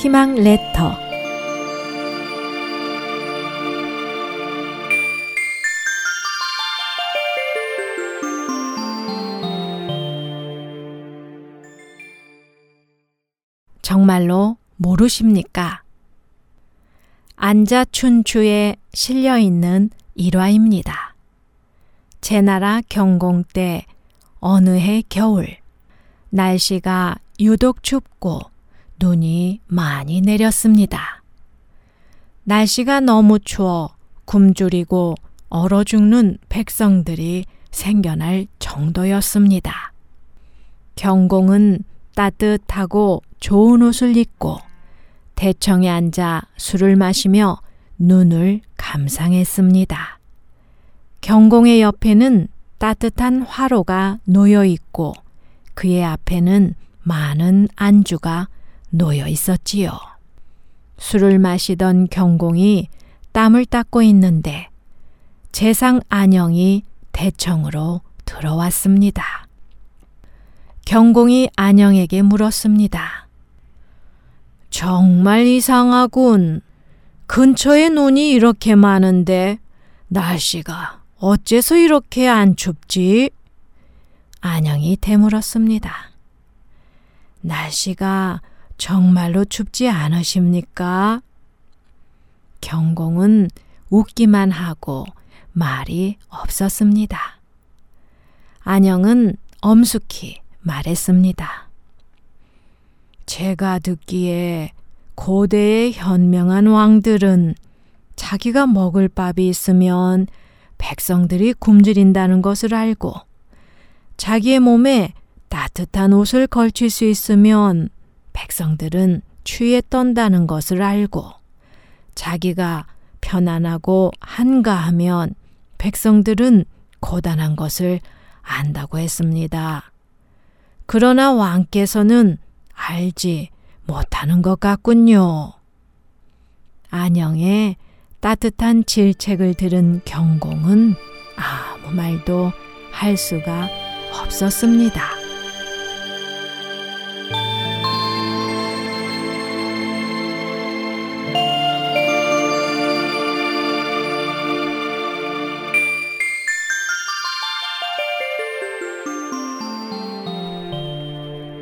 희망 레터 정말로 모르십니까? 안자춘추에 실려 있는 일화입니다. 제나라 경공 때 어느 해 겨울 날씨가 유독 춥고 눈이 많이 내렸습니다. 날씨가 너무 추워 굶주리고 얼어 죽는 백성들이 생겨날 정도였습니다. 경공은 따뜻하고 좋은 옷을 입고 대청에 앉아 술을 마시며 눈을 감상했습니다. 경공의 옆에는 따뜻한 화로가 놓여 있고 그의 앞에는 많은 안주가 놓여 있었지요. 술을 마시던 경공이 땀을 닦고 있는데 재상 안영이 대청으로 들어왔습니다. 경공이 안영에게 물었습니다. 정말 이상하군. 근처에 눈이 이렇게 많은데 날씨가 어째서 이렇게 안 춥지? 안영이 되물었습니다. 날씨가 정말로 춥지 않으십니까? 경공은 웃기만 하고 말이 없었습니다. 안영은 엄숙히 말했습니다. 제가 듣기에 고대의 현명한 왕들은 자기가 먹을 밥이 있으면 백성들이 굶주린다는 것을 알고 자기의 몸에 따뜻한 옷을 걸칠 수 있으면 백성들은 추위에 떤다는 것을 알고 자기가 편안하고 한가하면 백성들은 고단한 것을 안다고 했습니다. 그러나 왕께서는 알지 못하는 것 같군요. 안영의 따뜻한 질책을 들은 경공은 아무 말도 할 수가 없었습니다.